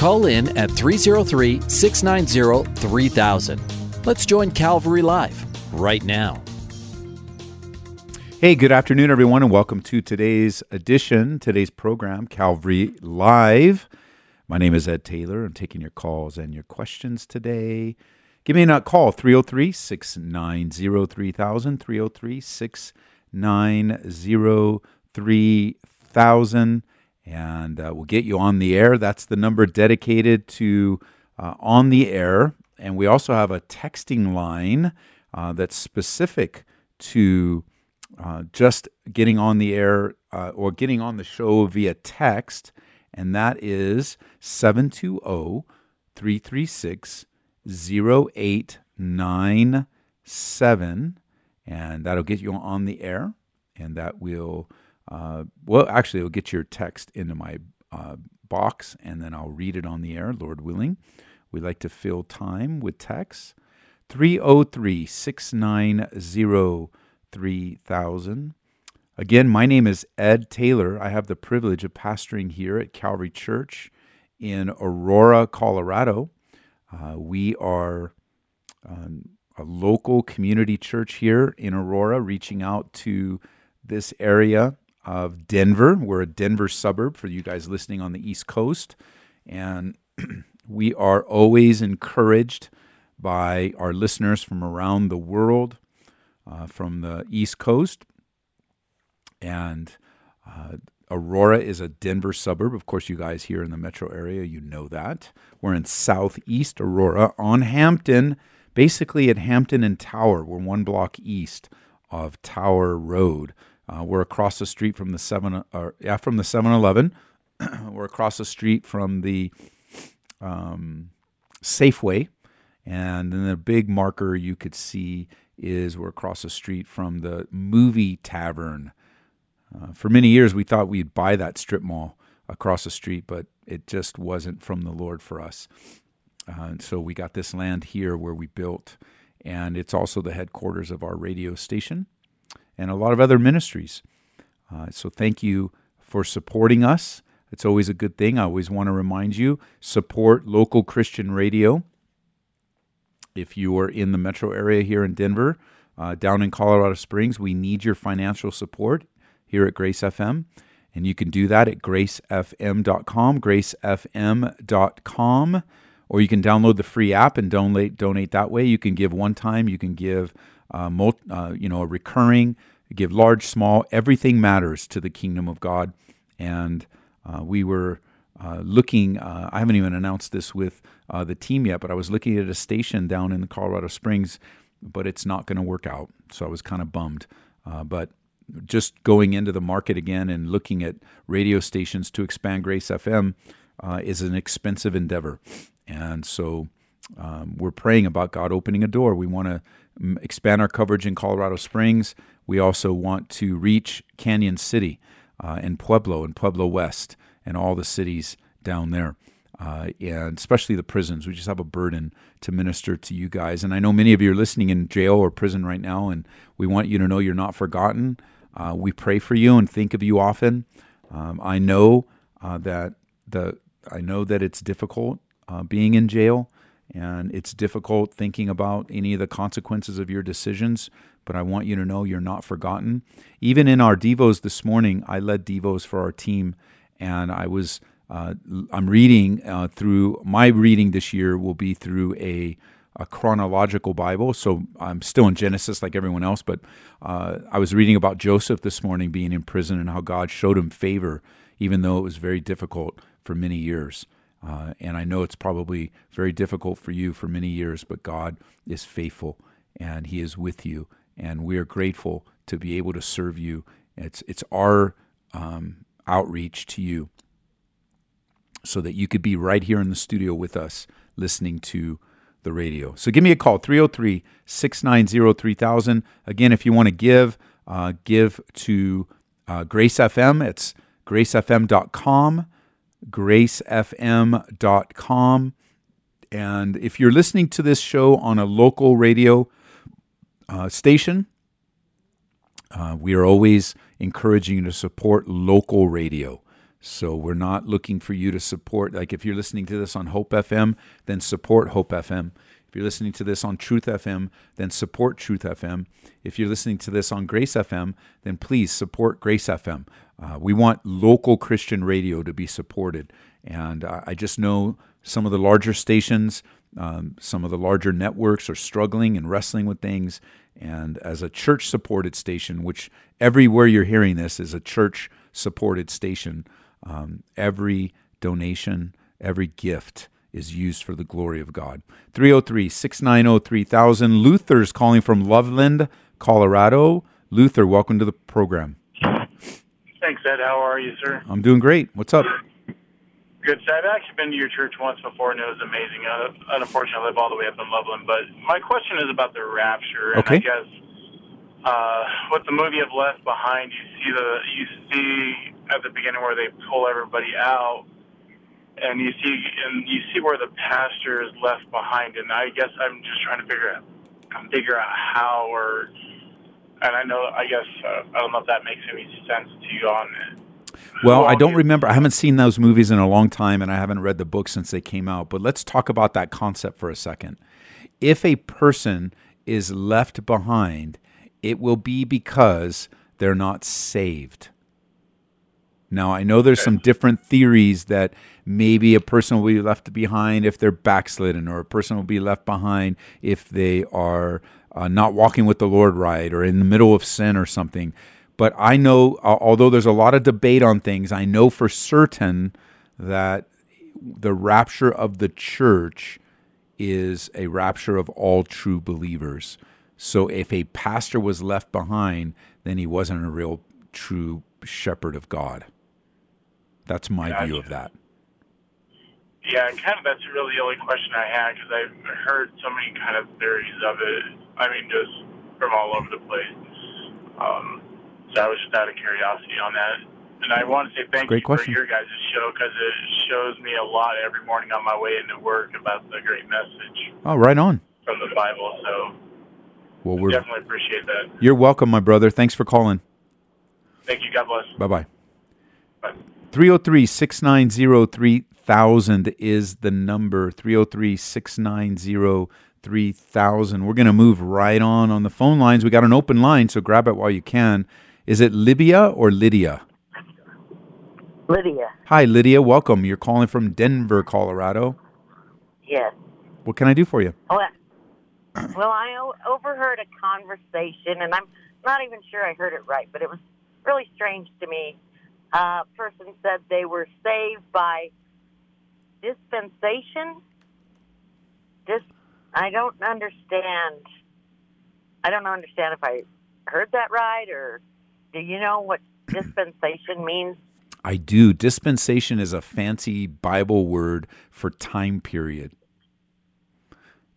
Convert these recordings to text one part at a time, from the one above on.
Call in at 303 690 3000. Let's join Calvary Live right now. Hey, good afternoon, everyone, and welcome to today's edition, today's program, Calvary Live. My name is Ed Taylor. I'm taking your calls and your questions today. Give me a call, 303 690 3000, 303 690 3000, and uh, we'll get you on the air. That's the number dedicated to uh, on the air. And we also have a texting line uh, that's specific to uh, just getting on the air uh, or getting on the show via text, and that is 720 336 0897. And that'll get you on the air, and that will, uh, well, actually, it'll get your text into my uh, box, and then I'll read it on the air, Lord willing. We like to fill time with text. 303 690 3000. Again, my name is Ed Taylor. I have the privilege of pastoring here at Calvary Church in Aurora, Colorado. Uh, we are um, a local community church here in Aurora, reaching out to this area of Denver. We're a Denver suburb for you guys listening on the East Coast. And we are always encouraged by our listeners from around the world, uh, from the East Coast. And uh, Aurora is a Denver suburb. Of course, you guys here in the metro area, you know that. We're in southeast Aurora on Hampden, basically at Hampden and Tower. We're one block east of Tower Road. Uh, we're across the street from the seven, or yeah, from the 7-Eleven. we're across the street from the um, Safeway, and then the big marker you could see is we're across the street from the movie tavern. Uh, for many years, we thought we'd buy that strip mall across the street, but it just wasn't from the Lord for us. Uh, and so we got this land here where we built, and it's also the headquarters of our radio station and a lot of other ministries. Uh, so thank you for supporting us. It's always a good thing. I always want to remind you support local Christian radio. If you are in the metro area here in Denver, uh, down in Colorado Springs, we need your financial support here at Grace FM. And you can do that at gracefm.com, gracefm.com, or you can download the free app and donate donate that way. You can give one time, you can give uh, uh, you know a recurring, give large, small, everything matters to the kingdom of God. And uh, we were uh, looking, uh, I haven't even announced this with uh, the team yet, but I was looking at a station down in the Colorado Springs, but it's not going to work out. So I was kind of bummed. But just going into the market again and looking at radio stations to expand Grace FM is an expensive endeavor. And so um, we're praying about God opening a door. We want to expand our coverage in Colorado Springs. We also want to reach Cañon City uh, and Pueblo and Pueblo West and all the cities down there. Uh, and especially the prisons. We just have a burden to minister to you guys. And I know many of you are listening in jail or prison right now, and we want you to know you're not forgotten. Uh, we pray for you and think of you often. Um, I know uh, that the I know that it's difficult uh, being in jail, and it's difficult thinking about any of the consequences of your decisions. But I want you to know you're not forgotten. Even in our devos this morning, I led devos for our team and I was uh, I'm reading uh, through my reading this year will be through a, a, chronological Bible. So I'm still in Genesis like everyone else, but uh, I was reading about Joseph this morning being in prison and how God showed him favor, even though it was very difficult for many years. Uh, and I know it's probably very difficult for you for many years, but God is faithful and He is with you, and we are grateful to be able to serve you. It's it's our um, outreach to you. so that you could be right here in the studio with us listening to the radio. So give me a call 303 690 3000. Again, if you want to give, uh, give to uh, Grace FM. It's gracefm.com, gracefm.com. And if you're listening to this show on a local radio uh, station, uh, we are always encouraging you to support local radio. So we're not looking for you to support, like if you're listening to this on Hope FM, then support Hope FM. If you're listening to this on Truth FM, then support Truth FM. If you're listening to this on Grace FM, then please support Grace FM. Uh, we want local Christian radio to be supported. And uh, I just know some of the larger stations, um, some of the larger networks are struggling and wrestling with things. And as a church supported station, which everywhere you're hearing this is a church supported station, um, every donation, every gift is used for the glory of God. 303 690 3000. Luther's calling from Loveland, Colorado. Luther, welcome to the program. Thanks, Ed. How are you, sir? I'm doing great. What's up? Good. So I've actually been to your church once before, and it was amazing. Uh, unfortunately, I live all the way up in Loveland. But my question is about the rapture. And Okay. I guess uh, with the movie of Left Behind, you see the you see at the beginning where they pull everybody out, and you see and you see where the pastor is left behind. And I guess I'm just trying to figure out figure out how or and I know I guess uh, I don't know if that makes any sense to you on it. Well, I don't remember. I haven't seen those movies in a long time, and I haven't read the book since they came out. But let's talk about that concept for a second. If a person is left behind, it will be because they're not saved. Now, I know there's some different theories that maybe a person will be left behind if they're backslidden, or a person will be left behind if they are uh, not walking with the Lord right, or in the middle of sin or something. But I know, uh, although there's a lot of debate on things, I know for certain that the rapture of the church is a rapture of all true believers. So if a pastor was left behind, then he wasn't a real true shepherd of God. That's my view of that. Yeah, and kind of that's really the only question I had because I've heard so many kind of theories of it. I mean, just from all over the place. Um, so I was just out of curiosity on that. And I want to say thank Great you question. for your guys' show because it shows me a lot every morning on my way into work about the great message Oh, right on. from the Bible. So Well, we're definitely appreciate that. you're welcome, my brother. Thanks for calling. Thank you. God bless. Bye bye. Bye. 303 690 3000 is the number. 303 690 3000. We're going to move right on on the phone lines. We got an open line, so grab it while you can. Is it Libya or Lydia? Lydia. Hi, Lydia. Welcome. You're calling from Denver, Colorado. Yes. What can I do for you? Well, well, I overheard a conversation, and I'm not even sure I heard it right, but it was really strange to me. Uh, a person said they were saved by dispensation. Dis- I don't understand. I don't understand if I heard that right, or do you know what dispensation means? I do. Dispensation is a fancy Bible word for time period.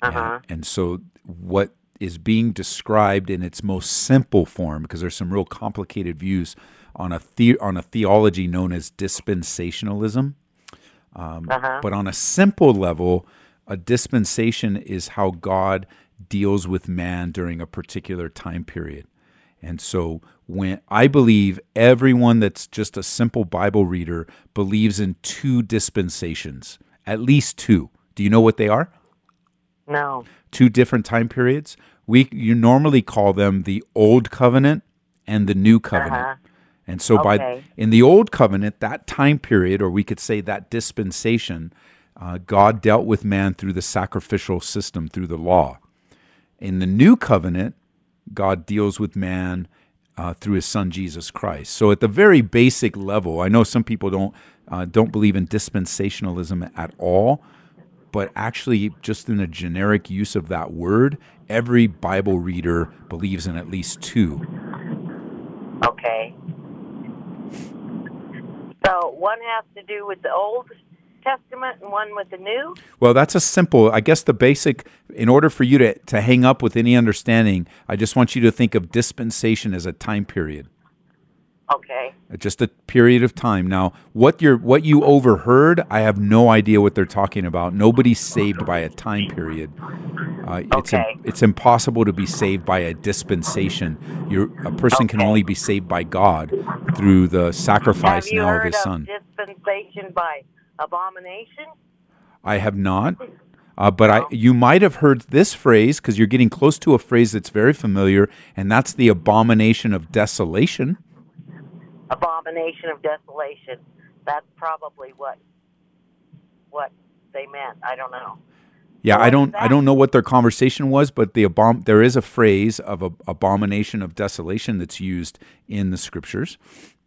Uh-huh. And, and so, what is being described in its most simple form, because there's some real complicated views on a the, on a theology known as dispensationalism. Um, Uh-huh. But on a simple level, a dispensation is how God deals with man during a particular time period. And so, when I believe everyone that's just a simple Bible reader believes in two dispensations, at least two. Do you know what they are? No. two different time periods. We you normally call them the old covenant and the new covenant. Uh-huh. And so by in the old covenant, that time period, or we could say that dispensation, uh, God dealt with man through the sacrificial system, through the law. In the new covenant, God deals with man uh, through His Son Jesus Christ. So, at the very basic level, I know some people don't uh, don't believe in dispensationalism at all, but actually, just in a generic use of that word, every Bible reader believes in at least two. Okay. So one has to do with the old Testament and one with the New? Well, that's a simple. I guess the basic. In order for you to to hang up with any understanding, I just want you to think of dispensation as a time period. Okay. just a period of time. Now, what you what you overheard, I have no idea what they're talking about. Nobody's saved by a time period. Uh, it's Okay. it's impossible to be saved by a dispensation. You're, a person can only be saved by God through the sacrifice Have you now of heard His of Son. dispensation by abomination? I have not. Uh, but I, you might have heard this phrase because you're getting close to a phrase that's very familiar, and that's the abomination of desolation. Abomination of desolation. That's probably what what they meant. I don't know. Yeah, What I don't. I don't know what their conversation was, but the abom- there is a phrase of a, abomination of desolation that's used in the scriptures.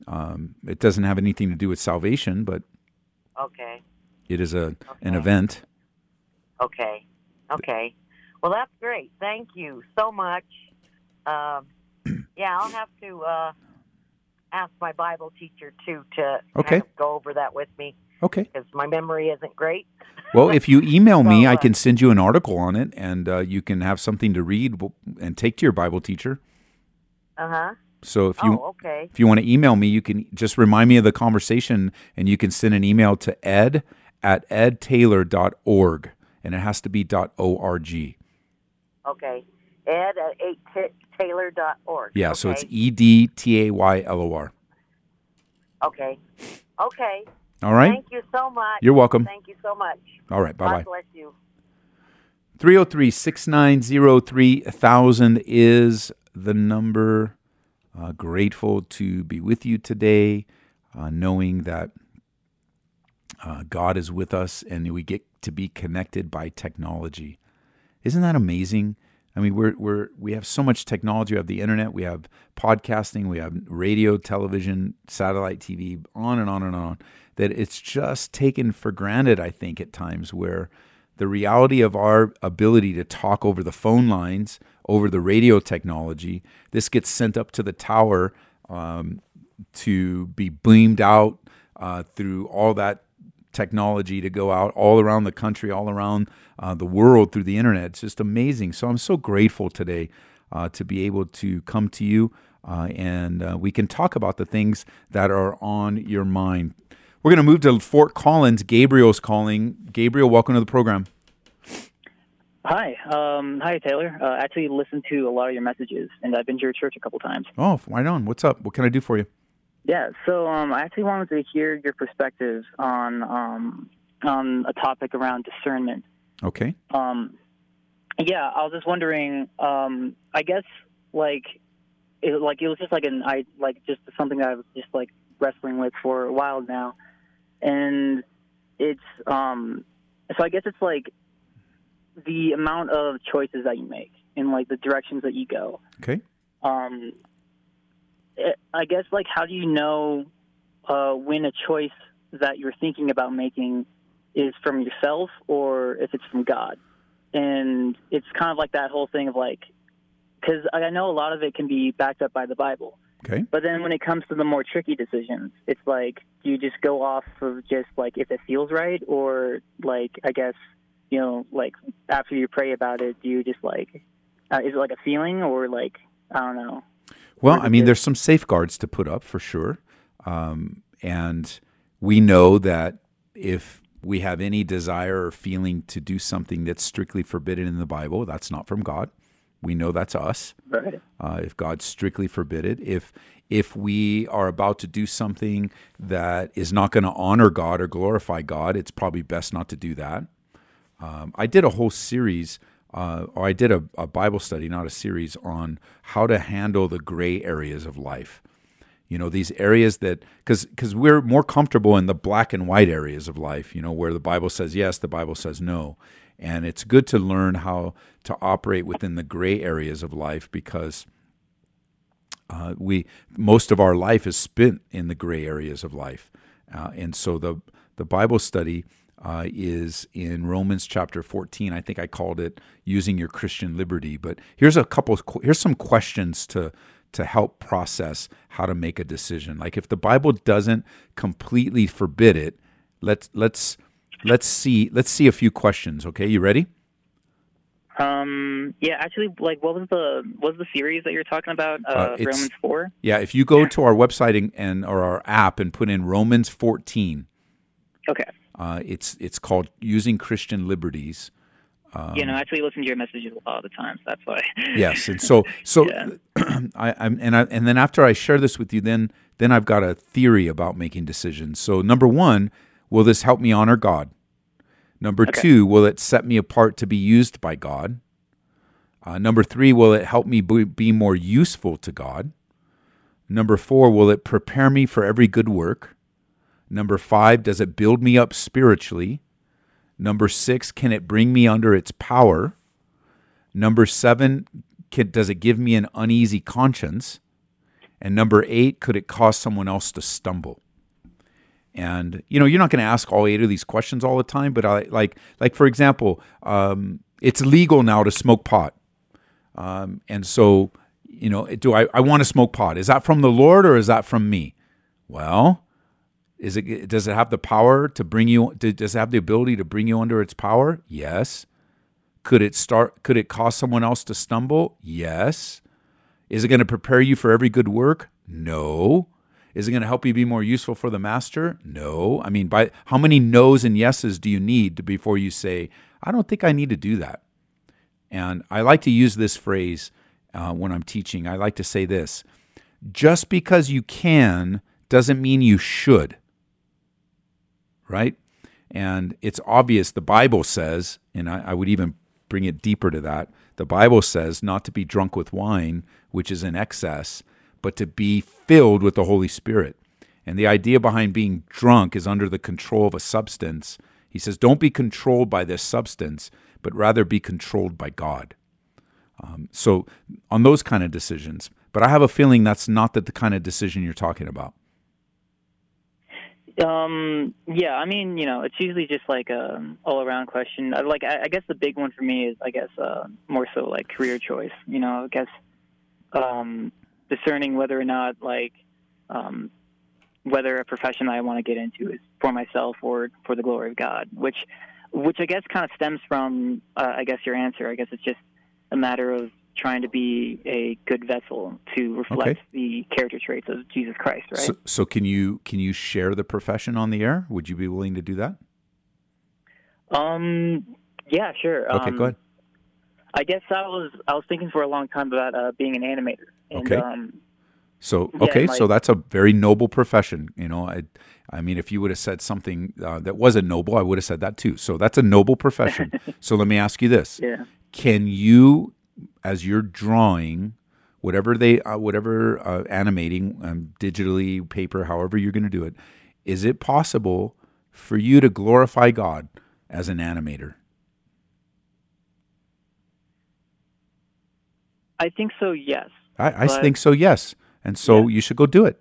Um, it doesn't have anything to do with salvation, but Okay. it is a an event. Okay. Okay. Well, that's great. Thank you so much. Um, yeah, I'll have to uh, ask my Bible teacher too to Okay. kind of go over that with me Okay. because my memory isn't great. Well, if you email me, So, I uh, can send you an article on it, and uh, you can have something to read and take to your Bible teacher. Uh huh. So if you Oh, okay. if you want to email me, you can just remind me of the conversation, and you can send an email to ed at edtaylor.org, and it has to be .org. Okay. Ed at edtaylor.org. Yeah, so it's E D T A Y L O R. Okay. Okay. All right. Thank you so much. You're welcome. Thank you so much. All right. Bye God bye. bless you. 303 690 3000 is the number. Uh, grateful to be with you today, uh, knowing that uh, God is with us and we get to be connected by technology. Isn't that amazing? I mean, we're, we're, we have so much technology. We have the internet, we have podcasting, we have radio, television, satellite TV, on and on and on, that it's just taken for granted, I think, at times where the reality of our ability to talk over the phone lines, over the radio technology, this gets sent up to the tower um, to be beamed out uh, through all that technology to go out all around the country, all around uh, the world through the internet. It's just amazing. So I'm so grateful today uh, to be able to come to you uh, and uh, we can talk about the things that are on your mind. We're going to move to Fort Collins. Gabriel's calling. Gabriel, welcome to the program. Hi, um, hi Taylor. Uh, actually, listened to a lot of your messages, and I've been to your church a couple times. Oh, right on. What's up? What can I do for you? Yeah, so um, I actually wanted to hear your perspective on um, on a topic around discernment. Okay. Um, yeah, I was just wondering. Um, I guess like it, like it was just like an I like just something that I was just like wrestling with for a while now, and it's um, so I guess it's like the amount of choices that you make and like the directions that you go. Okay. Um, I guess like how do you know uh, when a choice that you're thinking about making is from yourself or if it's from God? And it's kind of like that whole thing of like, because I know a lot of it can be backed up by the Bible. Okay. But then when it comes to the more tricky decisions, it's like, do you just go off of just like if it feels right, or like I guess you know, like after you pray about it, do you just like uh, is it like a feeling or like I don't know? Well, I mean, there's some safeguards to put up for sure. Um, and we know that if we have any desire or feeling to do something that's strictly forbidden in the Bible, that's not from God. We know that's us. Right. uh, if God strictly forbid it. If if we are about to do something that is not going to honor God or glorify God, it's probably best not to do that. Um, I did a whole series, uh, or I did a, a Bible study, not a series, on how to handle the gray areas of life. You know, these areas that, because we're more comfortable in the black and white areas of life. You know, where the Bible says yes, the Bible says no, and it's good to learn how to operate within the gray areas of life because uh, we most of our life is spent in the gray areas of life, uh, and so the the Bible study uh, is in Romans chapter fourteen. I think I called it using your Christian liberty. But here's a couple. Of, here's some questions to to help process how to make a decision. Like if the Bible doesn't completely forbid it, let's let's let's see. Let's see a few questions. Okay, you ready? Um, yeah, actually, like, what was the what was the series that you're talking about? Uh, Uh, Romans four. Yeah, if you go to our website and, and or our app and put in Romans 14, Okay. Uh, it's it's called using Christian liberties. you know, I actually listen to your messages all the time. So that's why. Yes, and so so Yeah. I, I'm and I and then after I share this with you, then then I've got a theory about making decisions. So number one, will this help me honor God? Number Okay. two, will it set me apart to be used by God? Uh, number three, will it help me be, be more useful to God? Number four, will it prepare me for every good work? Number five, does it build me up spiritually? Number six, can it bring me under its power? Number seven, can, does it give me an uneasy conscience? And number eight, could it cause someone else to stumble? And you know, you're not going to ask all eight of these questions all the time, but I like, like for example, um, it's legal now to smoke pot, um, and so you know, do I, I want to smoke pot? Is that from the Lord or is that from me? Well, is it does it have the power to bring you? Does it have the ability to bring you under its power? Yes. Could it start? Could it cause someone else to stumble? Yes. Is it going to prepare you for every good work? No. Is it going to help you be more useful for the master? No. I mean, by how many no's and yeses do you need before you say, "I don't think I need to do that"? And I like to use this phrase uh, when I'm teaching. I like to say this: just because you can doesn't mean you should. Right? And it's obvious. The Bible says, and I, I would even bring it deeper to that. The Bible says not to be drunk with wine, which is in excess, but to be filled with the Holy Spirit. And the idea behind being drunk is under the control of a substance. He says, don't be controlled by this substance, but rather be controlled by God. Um, so, on those kind of decisions, but I have a feeling that's not the, the kind of decision you're talking about. Um, yeah, I mean, you know, it's usually just like a all around question. Uh, Like, I, I guess the big one for me is, I guess, uh, more so like career choice. You know, I guess um, discerning whether or not like um, whether a profession I want to get into is for myself or for the glory of God, which which I guess kind of stems from, uh, I guess, your answer. I guess it's just a matter of trying to be a good vessel to reflect Okay. the character traits of Jesus Christ, right? So, so can you can you share the profession on the air? Would you be willing to do that? Um. Yeah. Sure. Okay, um, go ahead. I guess I was I was thinking for a long time about uh, being an animator. And, Okay. Um, So Yeah, okay, like- so that's a very noble profession. You know, I, I mean, if you would have said something uh, that wasn't noble, I would have said that too. So that's a noble profession. so let me ask you this: yeah. Can you, as you're drawing, whatever they, uh, whatever uh, animating, um, digitally, paper, however you're going to do it, is it possible for you to glorify God as an animator? I think so. Yes. I, I think so. Yes, and so you should go do it.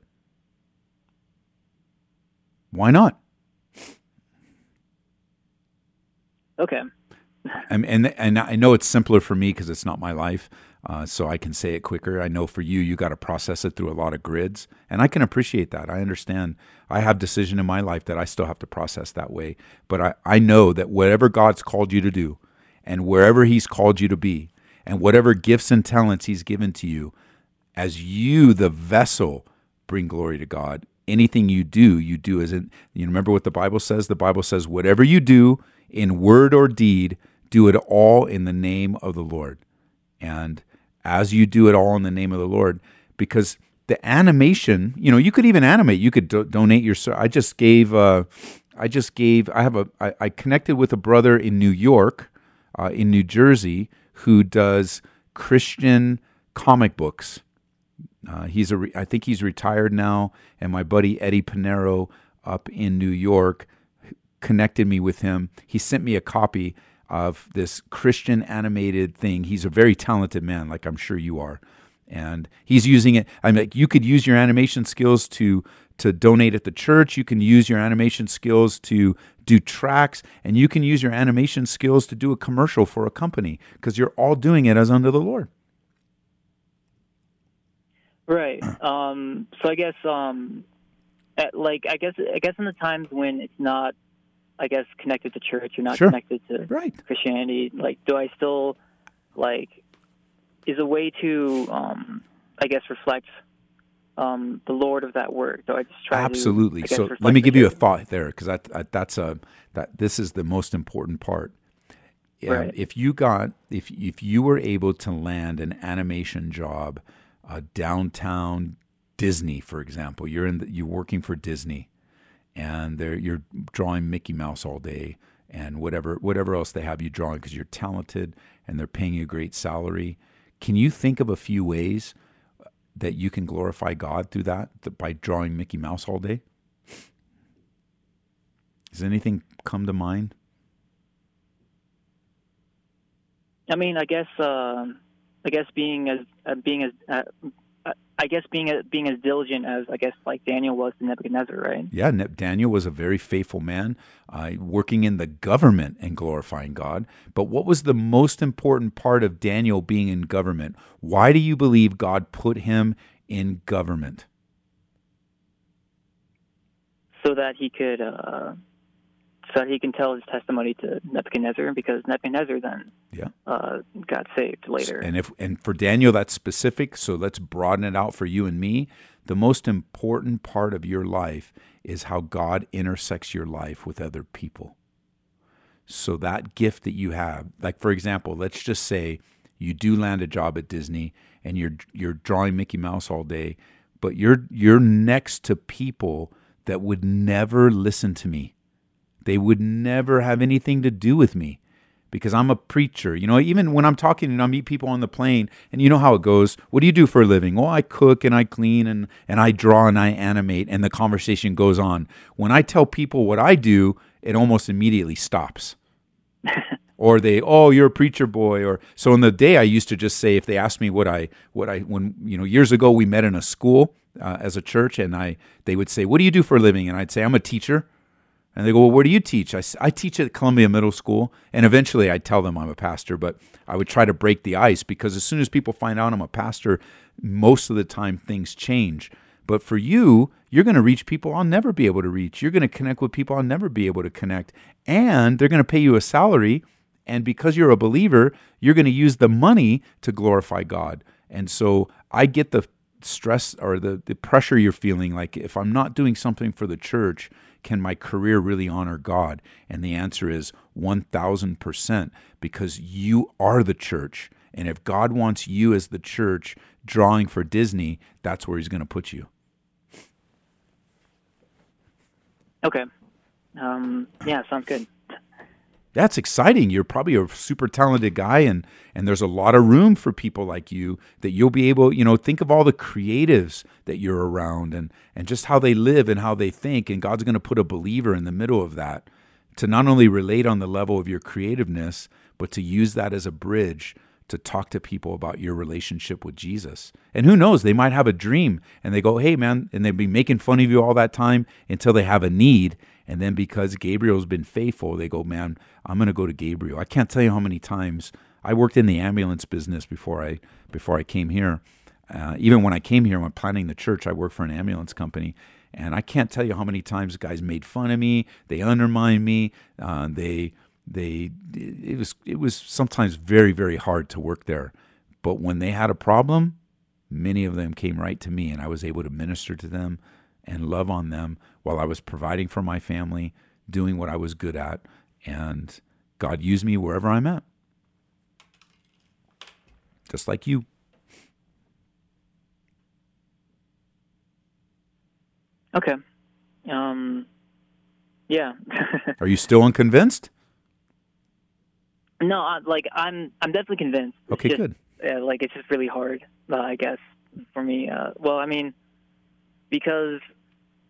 Why not? Okay. And and, and I know it's simpler for me because it's not my life, uh, so I can say it quicker. I know for you, you got to process it through a lot of grids, and I can appreciate that. I understand. I have decision in my life that I still have to process that way, but I, I know that whatever God's called you to do, and wherever He's called you to be, and whatever gifts and talents He's given to you, as you, the vessel, bring glory to God. Anything you do, you do as in you remember what the Bible says? The Bible says, whatever you do in word or deed, do it all in the name of the Lord. And as you do it all in the name of the Lord, because the animation, you know, you could even animate. You could do- donate your. I just gave. Uh, I just gave. I have a. I, I connected with a brother in New York, uh, in New Jersey, who does Christian comic books. Uh, he's a. Re- I think he's retired now. And my buddy Eddie Pinero up in New York connected me with him. He sent me a copy of this Christian animated thing. He's a very talented man, like I'm sure you are, and he's using it. I'm like, you could use your animation skills to to donate at the church. You can use your animation skills to do tracks, and you can use your animation skills to do a commercial for a company because you're all doing it as under the Lord. Right. Um. So I guess um, at, like I guess I guess in the times when it's not I guess connected to church. You're not Sure. connected to Right. Christianity. Like, do I still like? Is a way to, um, I guess, reflect um, the Lord of that work? Do I just try Absolutely. To, guess, so let me give you a thought there because that, that that's a that this is the most important part. Um, Right. If you got if if you were able to land an animation job, uh, downtown Disney, for example, you're in the, you're working for Disney, and you're drawing Mickey Mouse all day and whatever whatever else they have you drawing because you're talented and they're paying you a great salary. Can you think of a few ways that you can glorify God through that, by drawing Mickey Mouse all day? Does anything come to mind? I mean, I guess, um I guess being as uh, being as uh, uh, I guess being as, being as diligent as I guess like Daniel was to Nebuchadnezzar, right? Yeah, Ne- Daniel was a very faithful man, uh, working in the government and glorifying God. But what was the most important part of Daniel being in government? Why do you believe God put him in government? so that he could uh, so that he can tell his testimony to Nebuchadnezzar because Nebuchadnezzar then Yeah. uh, got saved later. And if and for Daniel that's specific, so let's broaden it out for you and me. The most important part of your life is how God intersects your life with other people. So that gift that you have, like for example, let's just say you do land a job at Disney and you're you're drawing Mickey Mouse all day, but you're you're next to people that would never listen to me. They would never have anything to do with me because I'm a preacher. You know, even when I'm talking and I meet people on the plane, and you know how it goes. What do you do for a living? Oh, I cook and I clean and, and I draw and I animate, and the conversation goes on. When I tell people what I do, it almost immediately stops. or they, oh, you're a preacher boy. Or so in the day, I used to just say if they asked me what I what I when you know years ago we met in a school uh, as a church, and I they would say, what do you do for a living? And I'd say I'm a teacher. And they go, well, where do you teach? I, I teach at Columbia Middle School. And eventually I'd tell them I'm a pastor, but I would try to break the ice because as soon as people find out I'm a pastor, most of the time things change. But for you, you're going to reach people I'll never be able to reach. You're going to connect with people I'll never be able to connect. And they're going to pay you a salary. And because you're a believer, you're going to use the money to glorify God. And so I get the stress or the, the pressure you're feeling like if i'm not doing something for the church can my career really honor god and the answer is 1000% because you are the church and if god wants you as the church drawing for disney that's where he's going to put you okay. Um, yeah, sounds good. That's exciting you're probably a super talented guy and and there's a lot of room for people like you that you'll be able you know think of all the creatives that you're around and and just how they live and how they think and god's going to put a believer in the middle of that to not only relate on the level of your creativeness but to use that as a bridge to talk to people about your relationship with Jesus. And who knows, they might have a dream and they go, hey, man, and they've been making fun of you all that time until they have a need. And then because Gabriel's been faithful, they go, man, I'm going to go to Gabriel. I can't tell you how many times I worked in the ambulance business before I before I came here. Uh, even when I came here, when planning the church, I worked for an ambulance company. And I can't tell you how many times guys made fun of me. They undermined me. Uh, they they it was it was sometimes very very hard to work there but when they had a problem many of them came right to me and I was able to minister to them and love on them while I was providing for my family doing what I was good at and God used me wherever I'm at just like you Okay. Um, yeah. are you still unconvinced no, I, like I'm, I'm definitely convinced. It's okay just, good Yeah, like it's just really hard, uh, I guess, for me. Uh, well, I mean, because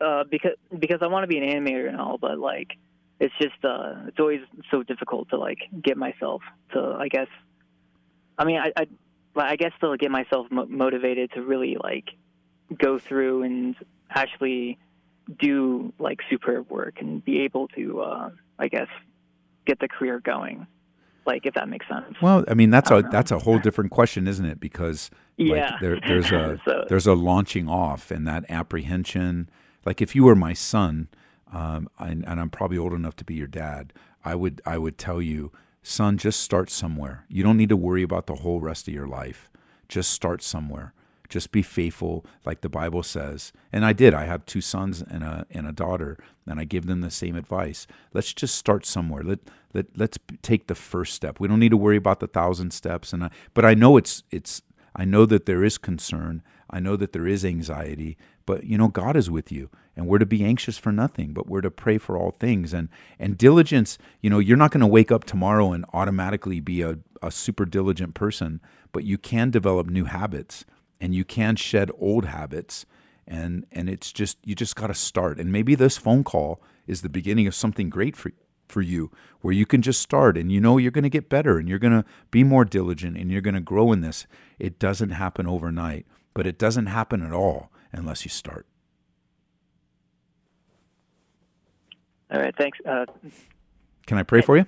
uh, because because I want to be an animator and all, but like it's just uh, it's always so difficult to like get myself to, I guess. I mean, I I, I guess to get myself mo- motivated to really like go through and actually do like superb work and be able to, uh, I guess, get the career going. Like if that makes sense. Well, I mean that's I a know. that's a whole different question, isn't it? Because like Yeah. there, there's a So- there's a launching off and that apprehension. Like if you were my son, um, and, and I'm probably old enough to be your dad, I would I would tell you, son, just start somewhere. You don't need to worry about the whole rest of your life. Just start somewhere. Just be faithful, like the Bible says. And I did. I have two sons and a and a daughter, and I give them the same advice. Let's just start somewhere. Let let let's take the first step. We don't need to worry about the thousand steps. And I, but I know it's it's I know that there is concern. I know that there is anxiety, but you know God is with you and we're to be anxious for nothing, but we're to pray for all things. And and diligence, you know, you're not going to wake up tomorrow and automatically be a, a super diligent person, but you can develop new habits and you can shed old habits and and it's just you just got to start. And maybe this phone call is the beginning of something great for for you where you can just start and you know you're going to get better and you're going to be more diligent and you're going to grow in this. It doesn't happen overnight, but it doesn't happen at all unless you start. All right, thanks. Uh, Can I pray for you?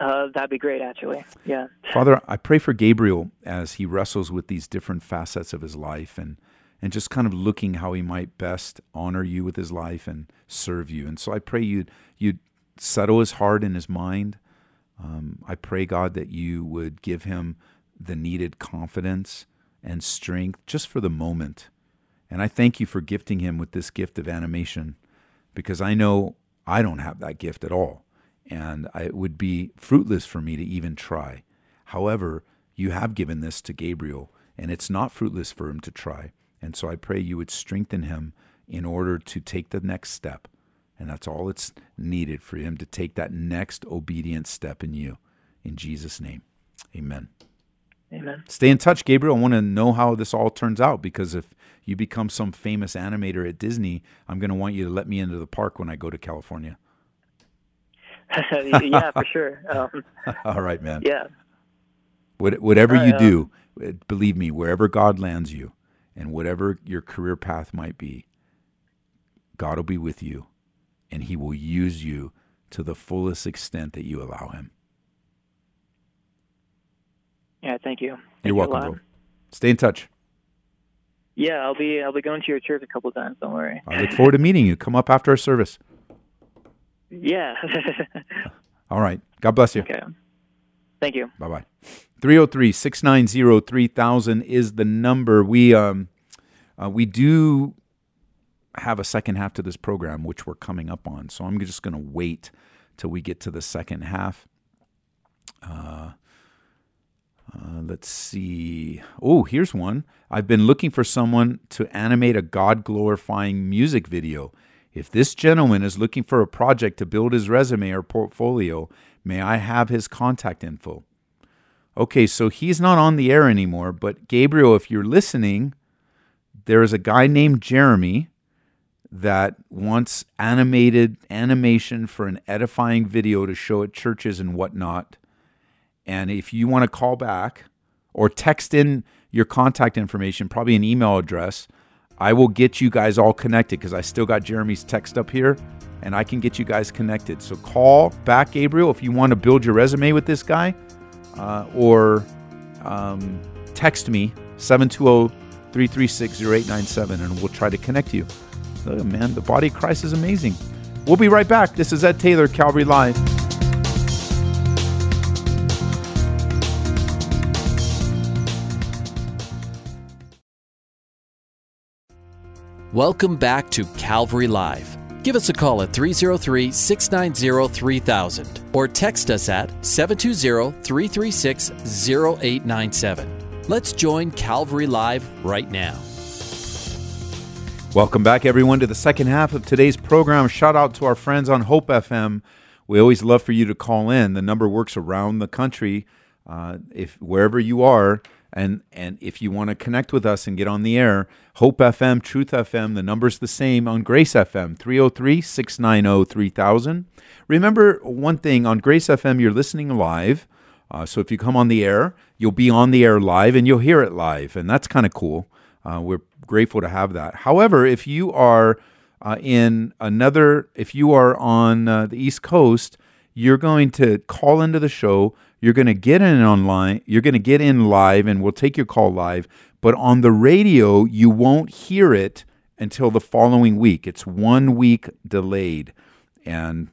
uh, that'd be great, actually. Yeah. Father, I pray for Gabriel as he wrestles with these different facets of his life and and just kind of looking how he might best honor you with his life and serve you. And so I pray you'd you'd settle his heart and his mind. Um, I pray God that you would give him the needed confidence and strength just for the moment. And I thank you for gifting him with this gift of animation because I know I don't have that gift at all. And it would be fruitless for me to even try. However, you have given this to Gabriel, and it's not fruitless for him to try. And so I pray you would strengthen him in order to take the next step. And that's all it's needed for him to take that next obedient step in you. In Jesus' name, amen. Amen. Stay in touch, Gabriel. I want to know how this all turns out because if you become some famous animator at Disney, I'm going to want you to let me into the park when I go to California. yeah, for sure. Um, all right, man. yeah. What, whatever you do, uh, believe me, wherever God lands you and whatever your career path might be, God will be with you and he will use you to the fullest extent that you allow him. Yeah, thank you. Thank You're welcome, bro. Stay in touch. Yeah, I'll be I'll be going to your church a couple times. Don't worry. I look forward to meeting you. Come up after our service. Yeah. All right. God bless you. okay. Thank you. Bye bye. 303 690 3000 is the number. We, um, uh, we do have a second half to this program, which we're coming up on. So I'm just going to wait till we get to the second half. Uh, uh, let's see. Oh, here's one. I've been looking for someone to animate a God glorifying music video. If this gentleman is looking for a project to build his resume or portfolio, may I have his contact info? Okay, so he's not on the air anymore, but Gabriel, if you're listening, there is a guy named Jeremy that wants animated animation for an edifying video to show at churches and whatnot. And if you want to call back or text in your contact information, probably an email address, I will get you guys all connected because I still got Jeremy's text up here and I can get you guys connected. So call back, Gabriel, if you want to build your resume with this guy uh, or um, text me 720 336 0897 and we'll try to connect you. Man, the body of Christ is amazing. We'll be right back. This is Ed Taylor, Calvary Live. Welcome back to Calvary Live. Give us a call at 303 690 3000 or text us at 720 336 0897. Let's join Calvary Live right now. Welcome back, everyone, to the second half of today's program. Shout out to our friends on Hope FM. We always love for you to call in. The number works around the country, uh, if wherever you are, and and if you want to connect with us and get on the air, Hope FM, Truth FM, the number's the same on Grace FM, 303-690-3000. Remember one thing on Grace FM, you're listening live. Uh, so if you come on the air, you'll be on the air live and you'll hear it live, and that's kind of cool. Uh, we're grateful to have that. However, if you are uh, in another, if you are on uh, the East Coast, you're going to call into the show. You're going to get in online. You're going to get in live, and we'll take your call live. But on the radio, you won't hear it until the following week. It's one week delayed, and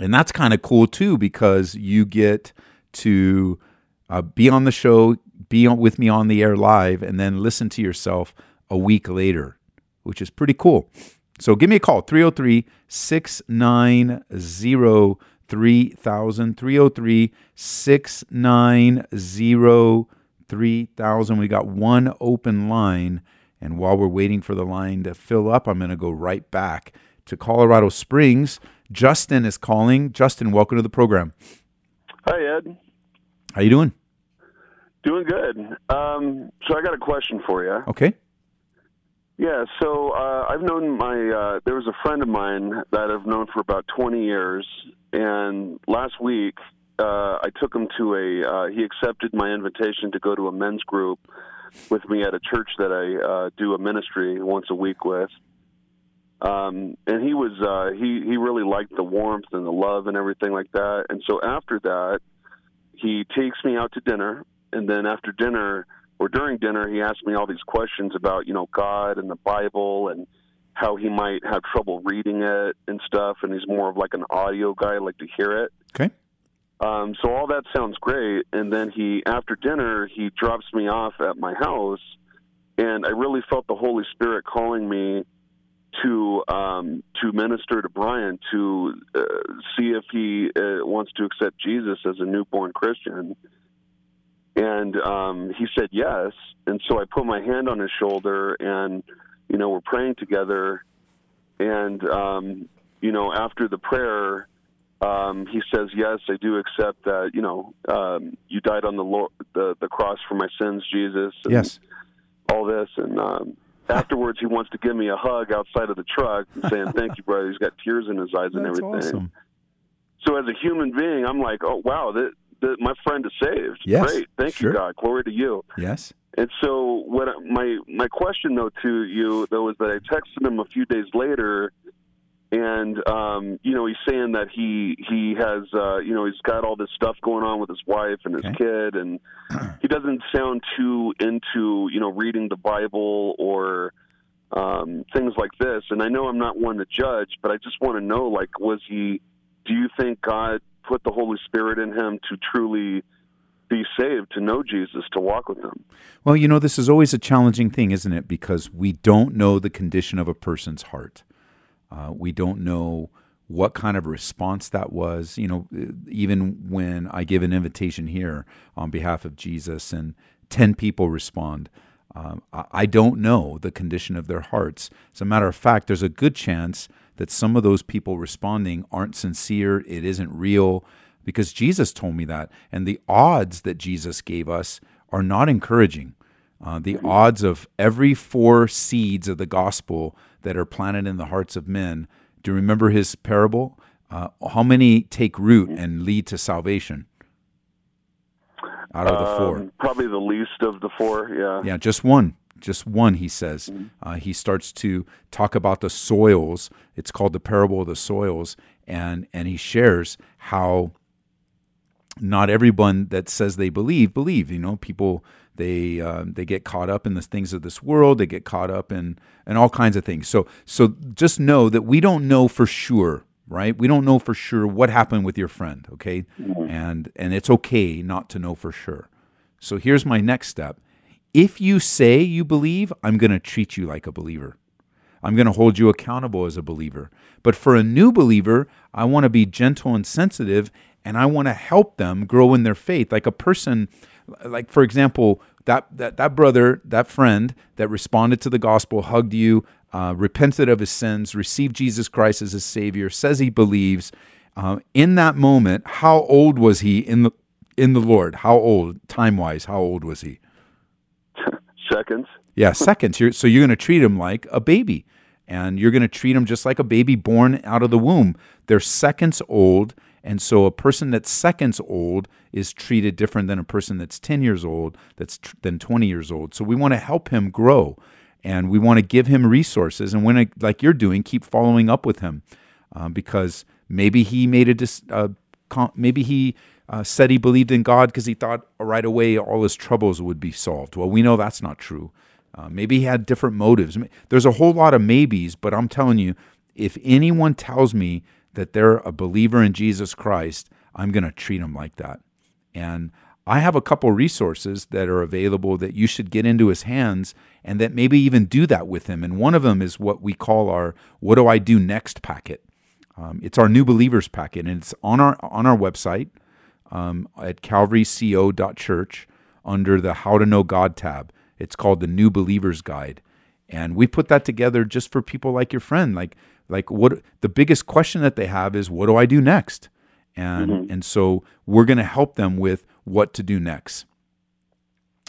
and that's kind of cool too because you get to uh, be on the show, be on, with me on the air live, and then listen to yourself a week later, which is pretty cool. So give me a call 303 690 3000. 303 690 3000. We got one open line. And while we're waiting for the line to fill up, I'm going to go right back to Colorado Springs. Justin is calling. Justin, welcome to the program. Hi, Ed. How you doing? Doing good. Um, so I got a question for you. Okay. Yeah. So uh, I've known my. Uh, there was a friend of mine that I've known for about 20 years, and last week uh, I took him to a. Uh, he accepted my invitation to go to a men's group with me at a church that I uh, do a ministry once a week with. Um, and he was uh, he he really liked the warmth and the love and everything like that. And so after that, he takes me out to dinner, and then after dinner or during dinner, he asked me all these questions about you know God and the Bible and how he might have trouble reading it and stuff. And he's more of like an audio guy, I like to hear it. Okay. Um, so all that sounds great. And then he, after dinner, he drops me off at my house, and I really felt the Holy Spirit calling me to um, to minister to Brian to uh, see if he uh, wants to accept Jesus as a newborn Christian. And um, he said yes. And so I put my hand on his shoulder, and you know we're praying together. And um, you know after the prayer, um, he says, "Yes, I do accept that. You know, um, you died on the Lord, the the cross for my sins, Jesus. And Yes. all this." And um, afterwards, he wants to give me a hug outside of the truck, and saying, "Thank you, brother." He's got tears in his eyes and That's everything. awesome. So, as a human being, I'm like, "Oh, wow, that, that my friend is saved. Yes, Great, thank sure. you, God. Glory to you." Yes. And so, what my my question though to you though is that I texted him a few days later, and um, you know he's saying that he he has uh, you know he's got all this stuff going on with his wife and his Okay. kid, and he doesn't sound too into you know reading the Bible or um, things like this. And I know I'm not one to judge, but I just want to know like was he? Do you think God put the Holy Spirit in him to truly be saved, to know Jesus, to walk with him? Well, you know, this is always a challenging thing, isn't it? Because we don't know the condition of a person's heart. Uh, we don't know what kind of response that was. You know, even when I give an invitation here on behalf of Jesus and 10 people respond, um, I don't know the condition of their hearts. As a matter of fact, there's a good chance that some of those people responding aren't sincere, it isn't real, because Jesus told me that. And the odds that Jesus gave us are not encouraging. Uh, the odds of every four seeds of the gospel that are planted in the hearts of men. Do you remember his parable? Uh, how many take root and lead to salvation? Out of the four. Um, probably the least of the four. Yeah. Yeah, just one. Just one, he says. Uh, he starts to talk about the soils. It's called the parable of the soils. And, and he shares how not everyone that says they believe believe. You know, people they uh, they get caught up in the things of this world. They get caught up in in all kinds of things. So so just know that we don't know for sure, right? We don't know for sure what happened with your friend. Okay, and and it's okay not to know for sure. So here's my next step. If you say you believe, I'm going to treat you like a believer. I'm going to hold you accountable as a believer. But for a new believer, I want to be gentle and sensitive and I want to help them grow in their faith. Like a person, like for example, that, that, that brother, that friend that responded to the gospel, hugged you, uh, repented of his sins, received Jesus Christ as his Savior, says he believes. Uh, in that moment, how old was he in the in the Lord? How old, time wise? How old was he? Seconds. Yeah, seconds. You're, so you're going to treat him like a baby, and you're going to treat him just like a baby born out of the womb. They're seconds old, and so a person that's seconds old is treated different than a person that's 10 years old, that's tr- than 20 years old. So we want to help him grow, and we want to give him resources. And when, it, like you're doing, keep following up with him, uh, because maybe he made a dis- uh, con- maybe he uh, said he believed in God because he thought right away all his troubles would be solved. Well, we know that's not true. Uh, maybe he had different motives. There's a whole lot of maybes, but I'm telling you, if anyone tells me that they're a believer in Jesus Christ, I'm going to treat them like that. And I have a couple resources that are available that you should get into his hands and that maybe even do that with him. And one of them is what we call our What Do I Do Next packet. Um, it's our new believers packet, and it's on our on our website um, at calvaryco.church under the How to Know God tab. It's called the New Believers Guide, and we put that together just for people like your friend. Like like what the biggest question that they have is, what do I do next? And mm-hmm. and so we're going to help them with what to do next.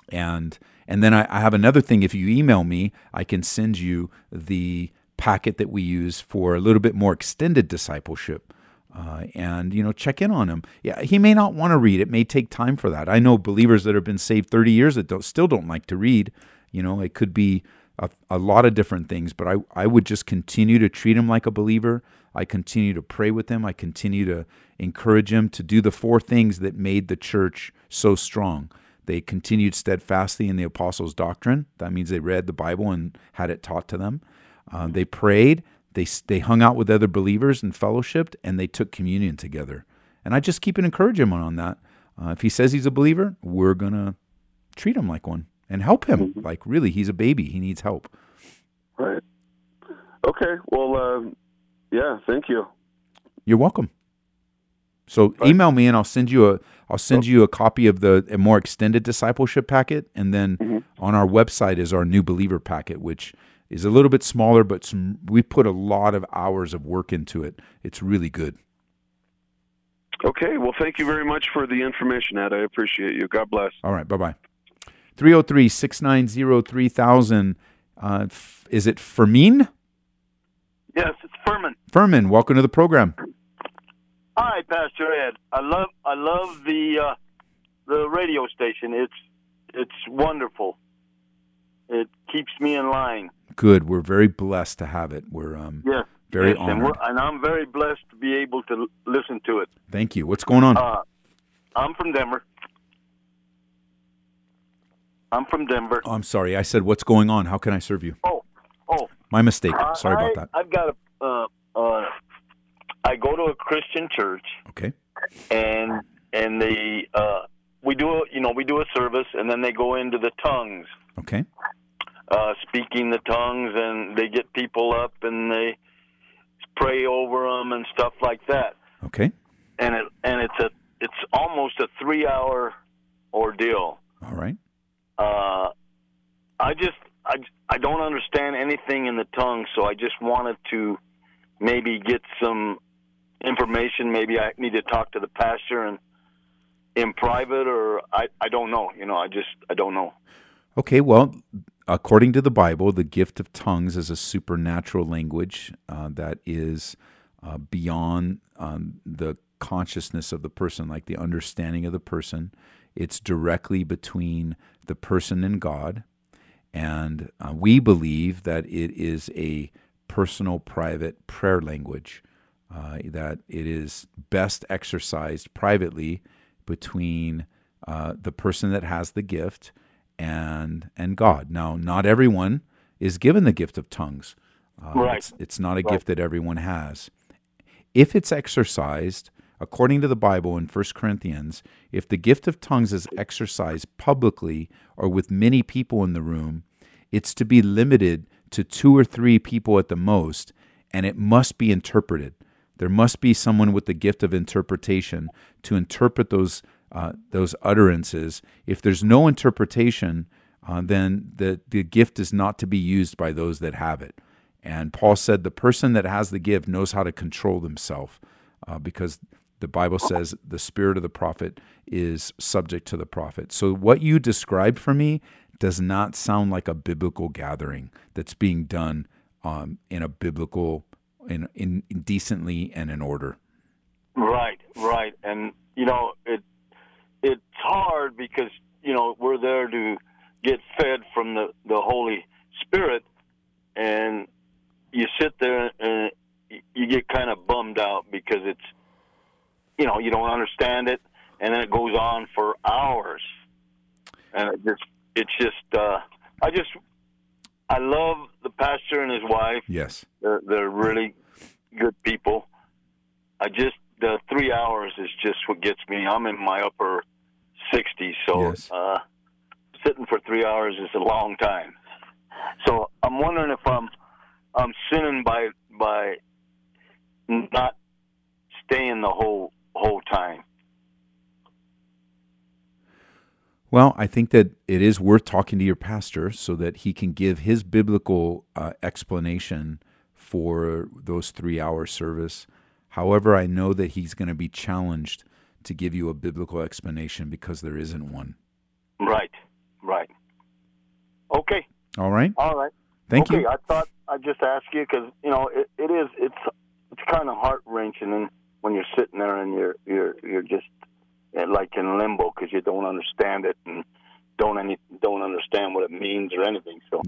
And and then I, I have another thing. If you email me, I can send you the packet that we use for a little bit more extended discipleship. Uh, and you know check in on him yeah he may not want to read it may take time for that i know believers that have been saved 30 years that don't, still don't like to read you know it could be a, a lot of different things but I, I would just continue to treat him like a believer i continue to pray with him i continue to encourage him to do the four things that made the church so strong they continued steadfastly in the apostles' doctrine. That means they read the Bible and had it taught to them. Uh, they prayed. They they hung out with other believers and fellowshipped, and they took communion together. And I just keep encouraging him on that. Uh, if he says he's a believer, we're gonna treat him like one and help him. Mm-hmm. Like really, he's a baby. He needs help. Right. Okay. Well, uh, yeah. Thank you. You're welcome. So email me and I'll send you a I'll send you a copy of the a more extended discipleship packet, and then mm-hmm. on our website is our new believer packet, which is a little bit smaller, but some, we put a lot of hours of work into it. It's really good. Okay, well, thank you very much for the information, Ed. I appreciate you. God bless. All right, bye bye. 303 690 3000. Uh, is it Fermin? Yes, it's Furman. Furman, welcome to the program. Hi, Pastor Ed. I love I love the uh, the radio station. It's it's wonderful. It keeps me in line. Good. We're very blessed to have it. We're um yes, very yes, honored, and, and, I'm very blessed to be able to listen to it. Thank you. What's going on? Uh, I'm from Denver. I'm from Denver. Oh, I'm sorry. I said, "What's going on? How can I serve you?" Oh, oh, my mistake. Sorry I, about that. I've got a uh, uh, I go to a Christian church. Okay. And and they uh, we do a, you know we do a service and then they go into the tongues. Okay. Uh, speaking the tongues and they get people up and they pray over them and stuff like that. Okay. And it and it's a it's almost a three hour ordeal. All right. Uh, I just I I don't understand anything in the tongue, so I just wanted to maybe get some information. Maybe I need to talk to the pastor and in private, or I, I don't know. You know, I just I don't know. Okay, well, according to the Bible, the gift of tongues is a supernatural language uh, that is uh, beyond um, the consciousness of the person, like the understanding of the person. It's directly between the person in God. And uh, we believe that it is a personal, private prayer language uh, that it is best exercised privately between uh, the person that has the gift and and God. Now, not everyone is given the gift of tongues. Uh, right. It's, it's, not a right. gift that everyone has. If it's exercised according to the Bible in 1 Corinthians, if the gift of tongues is exercised publicly or with many people in the room, it's to be limited to two or three people at the most, and it must be interpreted. There must be someone with the gift of interpretation to interpret those uh, those utterances. If there's no interpretation, uh, then the, the gift is not to be used by those that have it. And Paul said the person that has the gift knows how to control themselves uh, because the Bible says the spirit of the prophet is subject to the prophet. So what you described for me does not sound like a biblical gathering that's being done um, in a biblical in, in, in decently and in order. Right, right, and you know it. It's hard because you know we're there to get fed from the the Holy Spirit, and you sit there and you get kind of bummed out because it's you know you don't understand it, and then it goes on for hours, and it just it's just uh, I just I love the pastor and his wife. Yes. They're, they're really good people. I just the three hours is just what gets me. I'm in my upper 60s, so Yes. uh, sitting for three hours is a long time. So I'm wondering if I'm I'm sinning by by not staying the whole whole time. Well, I think that it is worth talking to your pastor so that he can give his biblical uh, explanation for those three hour service. However, I know that he's going to be challenged to give you a biblical explanation because there isn't one. Right, right. Okay, All right? all right. Thank okay, you. I thought I'd just ask you because you know it, it is it's it's kind of heart wrenching and when you're sitting there and you're you're you're just uh, like in limbo because you don't understand it and don't any don't understand what it means or anything. So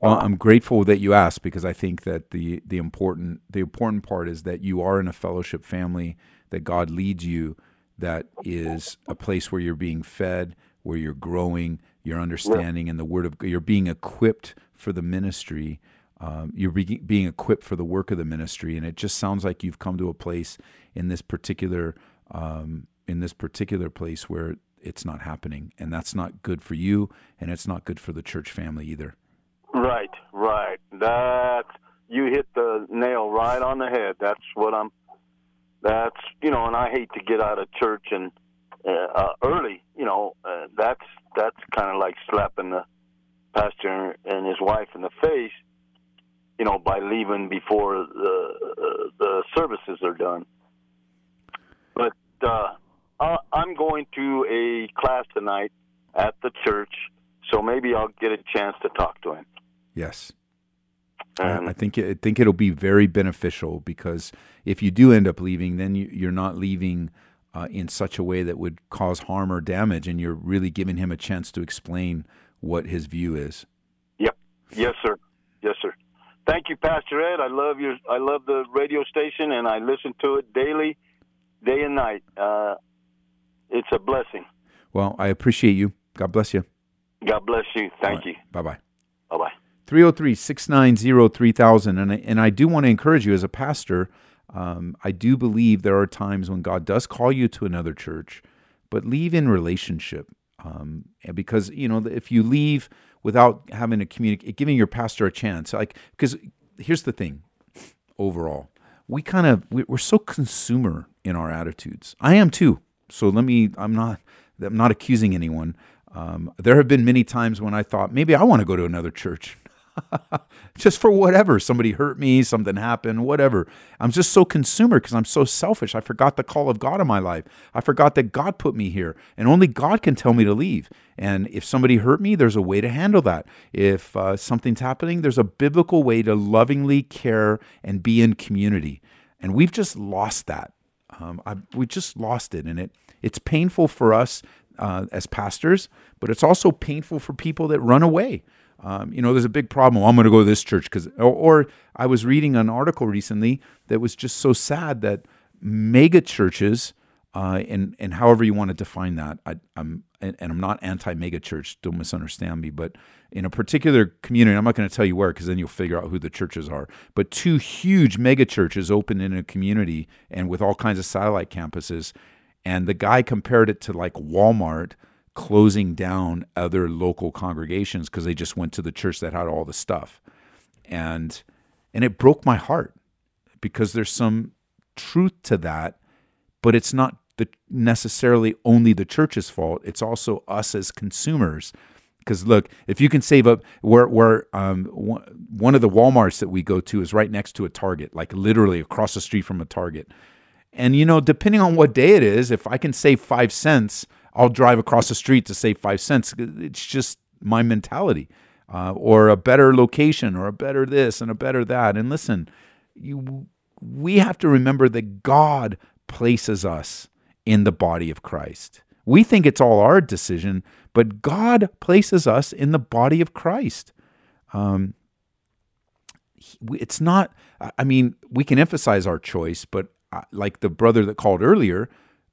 Well, I'm grateful that you asked because I think that the the important the important part is that you are in a fellowship family that God leads you that is a place where you're being fed, where you're growing, you're understanding and the word of you're being equipped for the ministry. Um, you're be, being equipped for the work of the ministry, and it just sounds like you've come to a place in this particular um, in this particular place where it's not happening, and that's not good for you, and it's not good for the church family either. right, right. That's you hit the nail right on the head. That's what I'm. That's you know, and I hate to get out of church and uh, uh, early. You know, uh, that's that's kind of like slapping the pastor and his wife in the face. You know, by leaving before the the services are done. But uh, I- I'm going to a class tonight at the church, so maybe I'll get a chance to talk to him. Yes. And I, think I think it'll be very beneficial because if you do end up leaving, then you, you're not leaving uh, in such a way that would cause harm or damage, and you're really giving him a chance to explain what his view is. Yep. Yes, sir. Yes, sir. Thank you, Pastor Ed. I love your. I love the radio station, and I listen to it daily, day and night. Uh, it's a blessing. Well, I appreciate you. God bless you. God bless you. Thank you. Bye bye. Bye bye. 303 690 3000. And I, and I do want to encourage you as a pastor. Um, I do believe there are times when God does call you to another church, but leave in relationship. Um, because, you know, if you leave without having a communicate, giving your pastor a chance, like, because here's the thing overall, we kind of, we- we're so consumer in our attitudes. I am too. So let me, I'm not, I'm not accusing anyone. Um, there have been many times when I thought maybe I want to go to another church just for whatever. Somebody hurt me, something happened, whatever. I'm just so consumer because I'm so selfish. I forgot the call of God in my life. I forgot that God put me here, and only God can tell me to leave. And if somebody hurt me, there's a way to handle that. If uh, something's happening, there's a biblical way to lovingly care and be in community. And we've just lost that. Um, I, we just lost it, and it it's painful for us uh, as pastors, but it's also painful for people that run away. Um, you know, there's a big problem. "Oh, I'm going to go to this church because, or, or I was reading an article recently that was just so sad that mega churches, uh, and and however you want to define that, I, I'm and, and I'm not anti mega church. Don't misunderstand me, but in a particular community, I'm not going to tell you where because then you'll figure out who the churches are. But two huge mega churches opened in a community and with all kinds of satellite campuses, and the guy compared it to like Walmart closing down other local congregations because they just went to the church that had all the stuff. And and it broke my heart because there's some truth to that but it's not the necessarily only the church's fault. It's also us as consumers. Because look if you can save up where where um one one of the walmarts that we go to is right next to a target like literally across the street from a target. And you know, depending on what day it is, if I can save five cents, I'll drive across the street to save five cents. It's just my mentality, uh, or a better location, or a better this and a better that. And listen, you, we have to remember that God places us in the body of Christ. We think it's all our decision, but God places us in the body of Christ. Um, it's not I- mean we can emphasize our choice but uh, like the brother that called earlier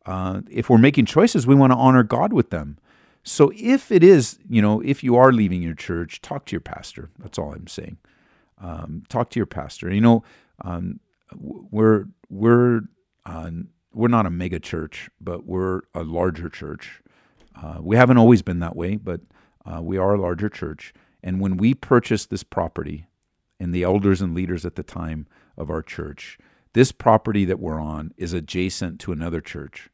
uh, if we're making choices we want to honor god with them So if it is, you know, if you are leaving your church, talk to your pastor. That's all I'm saying. Um, talk to your pastor. You know, um, we're we're uh, we're not a mega church, but we're a larger church. Uh, we haven't always been that way, but uh, we are a larger church. And when we purchased this property, and the elders and leaders at the time of our church, this property that we're on is adjacent to another church,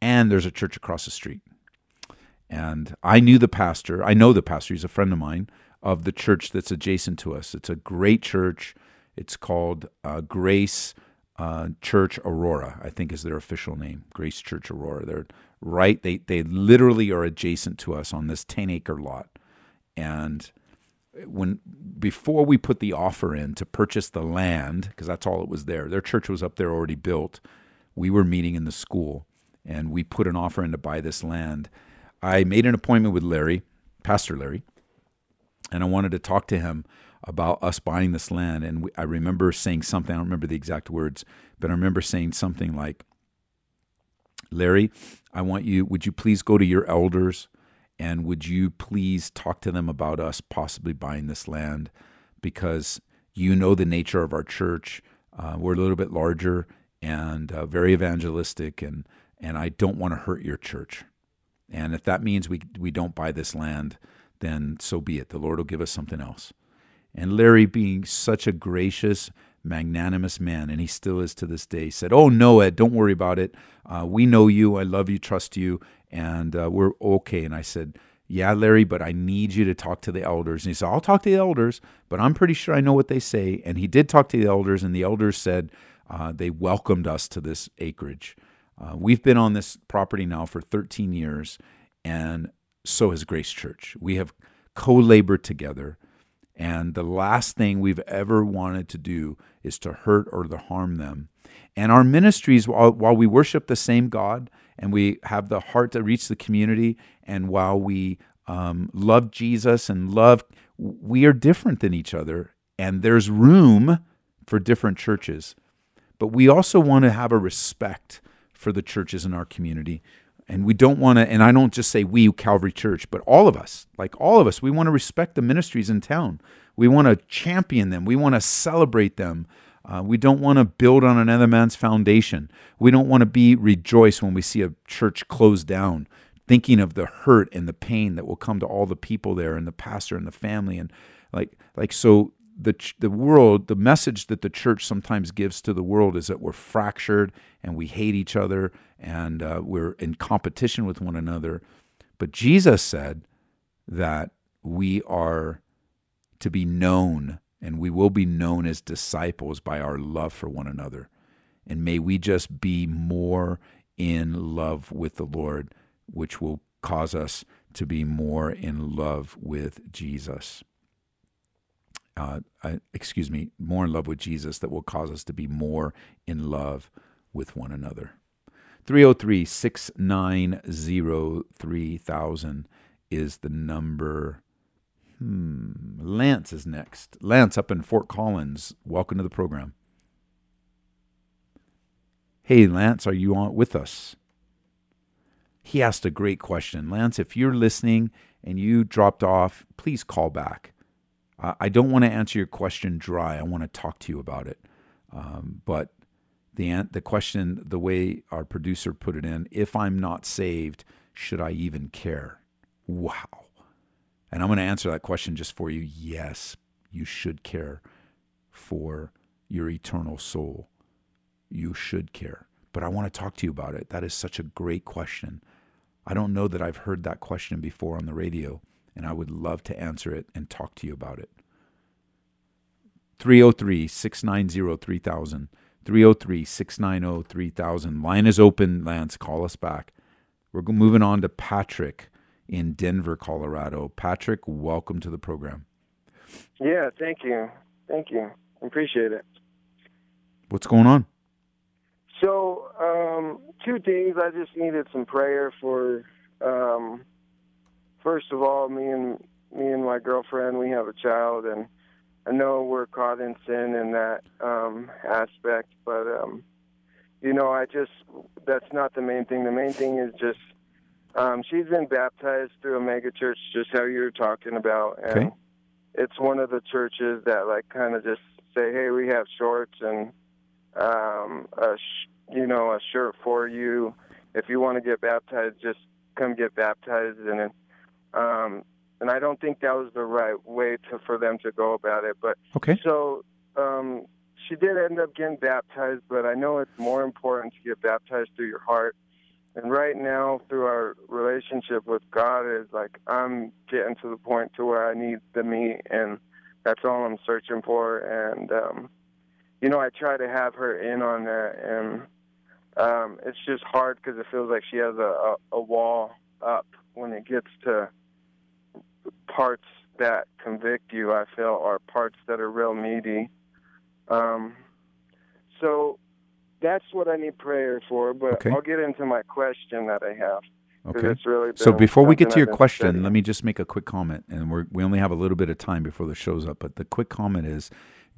and there's a church across the street. And I knew the pastor. I know the pastor. He's a friend of mine of the church that's adjacent to us. It's a great church. It's called uh, Grace uh, Church Aurora. I think is their official name. Grace Church Aurora. They're right. They they literally are adjacent to us on this ten acre lot. And when before we put the offer in to purchase the land, because that's all it was there. Their church was up there already built. We were meeting in the school, and we put an offer in to buy this land. I made an appointment with Larry, Pastor Larry, and I wanted to talk to him about us buying this land. And we, I remember saying something, I don't remember the exact words, but I remember saying something like, Larry, I want you, would you please go to your elders and would you please talk to them about us possibly buying this land? Because you know the nature of our church. Uh, we're a little bit larger and uh, very evangelistic, and, and I don't want to hurt your church. And if that means we, we don't buy this land, then so be it. The Lord will give us something else. And Larry, being such a gracious, magnanimous man, and he still is to this day, said, Oh, no, Ed, don't worry about it. Uh, we know you. I love you, trust you, and uh, we're okay. And I said, Yeah, Larry, but I need you to talk to the elders. And he said, I'll talk to the elders, but I'm pretty sure I know what they say. And he did talk to the elders, and the elders said uh, they welcomed us to this acreage. Uh, we've been on this property now for 13 years, and so has Grace Church. We have co labored together. And the last thing we've ever wanted to do is to hurt or to harm them. And our ministries, while, we worship the same God and we have the heart to reach the community, and while we um, love Jesus and love, we are different than each other. And there's room for different churches. But we also want to have a respect for the churches in our community. And we don't want to, and I don't just say we, Calvary Church, but all of us, like all of us, we want to respect the ministries in town. We want to champion them. We want to celebrate them. Uh, we don't want to build on another man's foundation. We don't want to be rejoiced when we see a church closed down, thinking of the hurt and the pain that will come to all the people there and the pastor and the family and like like so the the world the message that the church sometimes gives to the world is that we're fractured and we hate each other and uh, we're in competition with one another. But Jesus said that we are to be known and we will be known as disciples by our love for one another. And may we just be more in love with the Lord, which will cause us to be more in love with Jesus. Uh, uh, excuse me, more in love with Jesus that will cause us to be more in love with one another. 303 690 3000 is the number. Hmm. Lance is next. Lance up in Fort Collins. Welcome to the program. Hey, Lance, are you on with us? He asked a great question. Lance, if you're listening and you dropped off, please call back. I don't want to answer your question dry. I want to talk to you about it. Um, but the the question, the way our producer put it in, if I'm not saved, should I even care? Wow. And I'm going to answer that question just for you. Yes, you should care for your eternal soul. You should care. But I want to talk to you about it. That is such a great question. I don't know that I've heard that question before on the radio, and I would love to answer it and talk to you about it. 303 690 3000. 303 690 3000. Line is open, Lance. Call us back. We're moving on to Patrick in Denver, Colorado. Patrick, welcome to the program. Yeah, thank you. Thank you. Appreciate it. What's going on? So, um, two things. I just needed some prayer for. Um, first of all, me and me and my girlfriend, we have a child, and I know we're caught in sin in that um, aspect, but um, you know, I just that's not the main thing. The main thing is just Um, she's been baptized through a mega church, just how you were talking about, and Okay. it's one of the churches that like kind of just say, "Hey, we have shorts and um, a sh- you know a shirt for you. If you want to get baptized, just come get baptized." And then, um, and I don't think that was the right way to for them to go about it. But Okay. so um, she did end up getting baptized, but I know it's more important to get baptized through your heart. And right now, through our relationship with God, is like I'm getting to the point to where I need the meat, and that's all I'm searching for. And um, you know, I try to have her in on that, and um, it's just hard because it feels like she has a, a, a wall up when it gets to parts that convict you. I feel are parts that are real meaty. Um, so that's what I need prayer for. But Okay. I'll get into my question that I have. Okay. It's really So before we get to your question, studying. let me just make a quick comment, and we we only have a little bit of time before the show's up. But the quick comment is,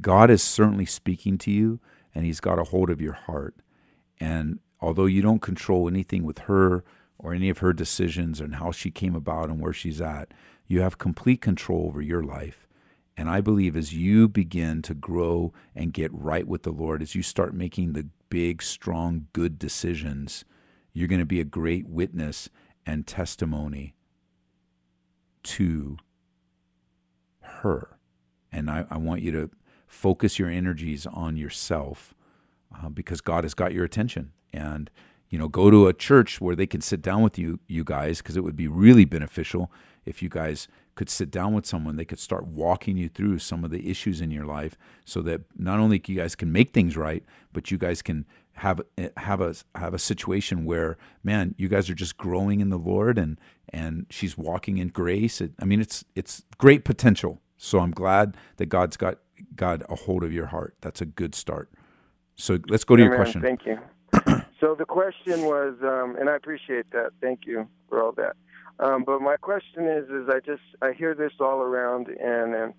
God is certainly speaking to you, and He's got a hold of your heart. And although you don't control anything with her or any of her decisions and how she came about and where she's at, you have complete control over your life. And I believe as you begin to grow and get right with the Lord, as you start making the big, strong, good decisions, you're going to be a great witness and testimony to her. And I, I want you to focus your energies on yourself uh, because God has got your attention. And, you know, go to a church where they can sit down with you, you guys, because it would be really beneficial if you guys could sit down with someone. They could start walking you through some of the issues in your life so that not only you guys can make things right, but you guys can have have a have a situation where man you guys are just growing in the lord and and she's walking in grace it, i mean it's it's great potential so i'm glad that god's got got a hold of your heart that's a good start so let's go to your question Thank you. so the question was, um, and I appreciate that. Thank you for all that. Um, but my question is, is I just I hear this all around, and, and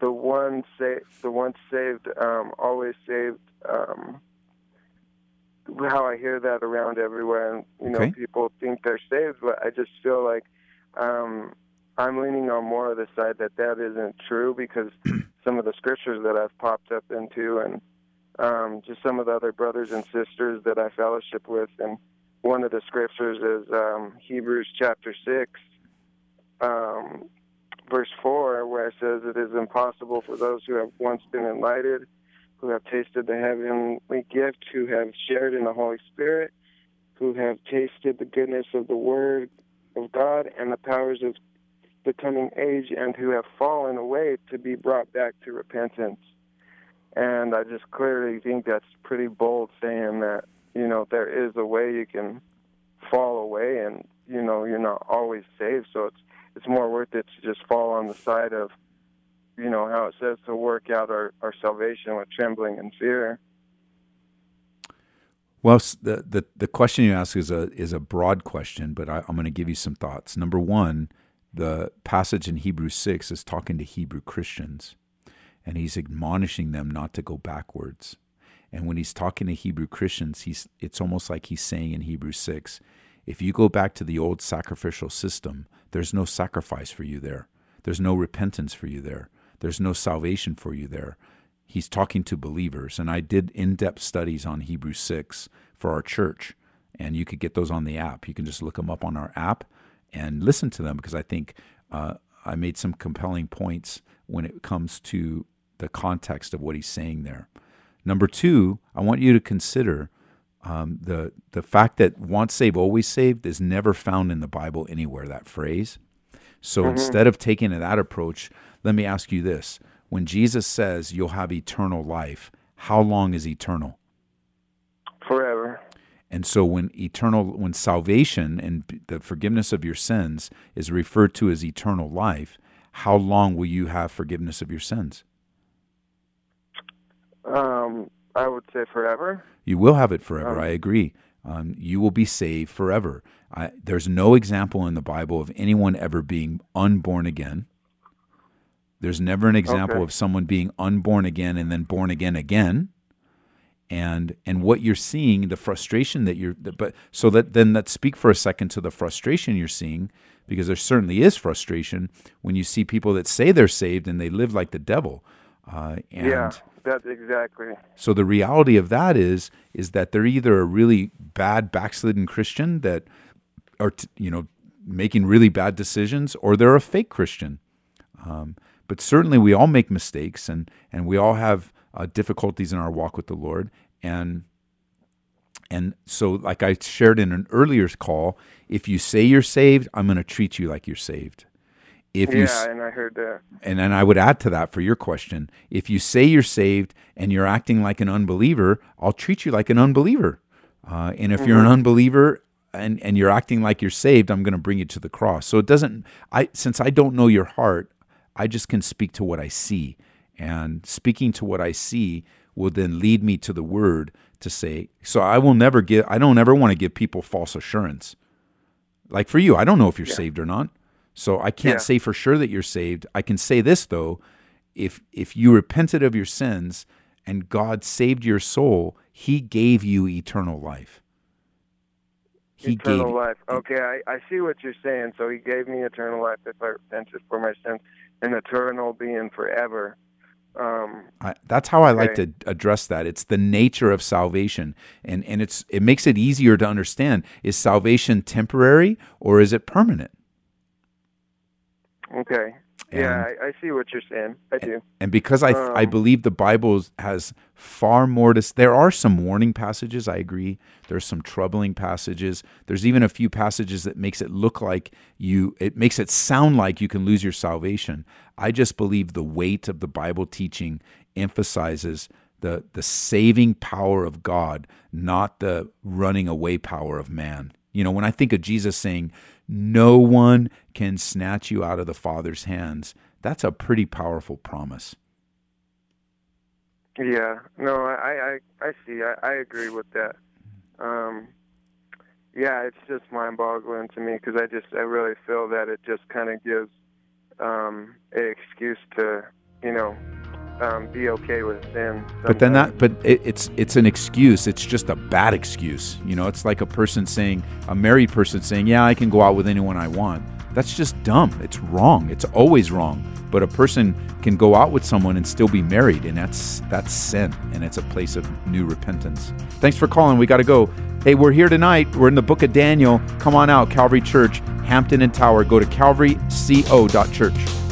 the one sa- the once saved, um, always saved. Um, how I hear that around everywhere, and you know, Okay. people think they're saved, but I just feel like um, I'm leaning on more of the side that that isn't true because some of the scriptures that I've popped up into, and um, just some of the other brothers and sisters that I fellowship with, and one of the scriptures is um, Hebrews chapter six, um, verse four, where it says, "It is impossible for those who have once been enlightened." who have tasted the heavenly gift, who have shared in the Holy Spirit, who have tasted the goodness of the Word of God and the powers of the coming age, and who have fallen away to be brought back to repentance. And I just clearly think that's pretty bold saying that, you know, there is a way you can fall away and, you know, you're not always saved. So it's it's more worth it to just fall on the side of you know how it says to work out our, our salvation with trembling and fear. Well, the, the, the question you ask is a is a broad question, but I, I'm going to give you some thoughts. Number one, the passage in Hebrews six is talking to Hebrew Christians, and he's admonishing them not to go backwards. And when he's talking to Hebrew Christians, he's it's almost like he's saying in Hebrews six, if you go back to the old sacrificial system, there's no sacrifice for you there. There's no repentance for you there. There's no salvation for you there he's talking to believers. And I did in depth studies on Hebrews 6 for our church. And you could get those on the app. You can just look them up on our app and listen to them because I think uh, I made some compelling points when it comes to the context of what he's saying there. Number two, I want you to consider um, the the fact that once saved, always saved is never found in the Bible anywhere. That phrase. So Mhm. instead of taking that approach, let me ask you this: When Jesus says you'll have eternal life, how long is eternal? Forever. And so when eternal when salvation and the forgiveness of your sins is referred to as eternal life, how long will you have forgiveness of your sins? Um, I would say forever. You will have it forever. Um, I agree. Um, you will be saved forever. I, there's no example in the Bible of anyone ever being unborn again. There's never an example Okay. of someone being unborn again and then born again again. and and what you're seeing, the frustration that you're. But so that then let's speak for a second to the frustration you're seeing, because there certainly is frustration when you see people that say they're saved and they live like the devil. Uh, and yeah, that's exactly. So the reality of that is is that they're either a really bad backslidden Christian that are t- you know making really bad decisions, or they're a fake Christian. Um, but certainly, we all make mistakes, and and we all have uh, difficulties in our walk with the Lord, and and so, like I shared in an earlier call, if you say you're saved, I'm going to treat you like you're saved. If yeah, you, and I heard that. And then I would add to that for your question: if you say you're saved and you're acting like an unbeliever, I'll treat you like an unbeliever. Uh, and if mm-hmm. you're an mm-hmm. unbeliever and and you're acting like you're saved, I'm going to bring you to the cross. So it doesn't. I since I don't know your heart, I just can speak to what I see, and speaking to what I see will then lead me to the Word to say. So I will never give. I don't ever want to give people false assurance. Like for you, I don't know if you're yeah. saved or not. So I can't yeah. say for sure that you're saved. I can say this though, if if you repented of your sins and God saved your soul, he gave you eternal life. He eternal gave, life. Okay, I, I see what you're saying. So he gave me eternal life if I repented for my sins, and eternal being forever. Um, I, that's how I okay. like to address that. It's the nature of salvation, and and it's it makes it easier to understand. Is salvation temporary or is it permanent? Okay. And, yeah, I, I, see what you're saying. I do. And because I um, I believe the Bible has far more to. There are some warning passages. I agree. There's some troubling passages. There's even a few passages that makes it look like you. It makes it sound like you can lose your salvation. I just believe the weight of the Bible teaching emphasizes the the saving power of God, not the running away power of man. You know, when I think of Jesus saying, no one can snatch you out of the Father's hands. That's a pretty powerful promise. Yeah, no, I, I, I see. I, I agree with that. Um, yeah, it's just mind-boggling to me because I just, I really feel that it just kind of gives um, an excuse to, you know, um, be okay with sin. Sometimes. But then that, but it, it's it's an excuse. It's just a bad excuse. You know, it's like a person saying, a married person saying, "Yeah, I can go out with anyone I want." That's just dumb. It's wrong. It's always wrong. But a person can go out with someone and still be married, and that's that's sin, and it's a place of new repentance. Thanks for calling. We got to go. Hey, we're here tonight. We're in the book of Daniel. Come on out, Calvary Church, Hampden and Tower. Go to calvaryco.church.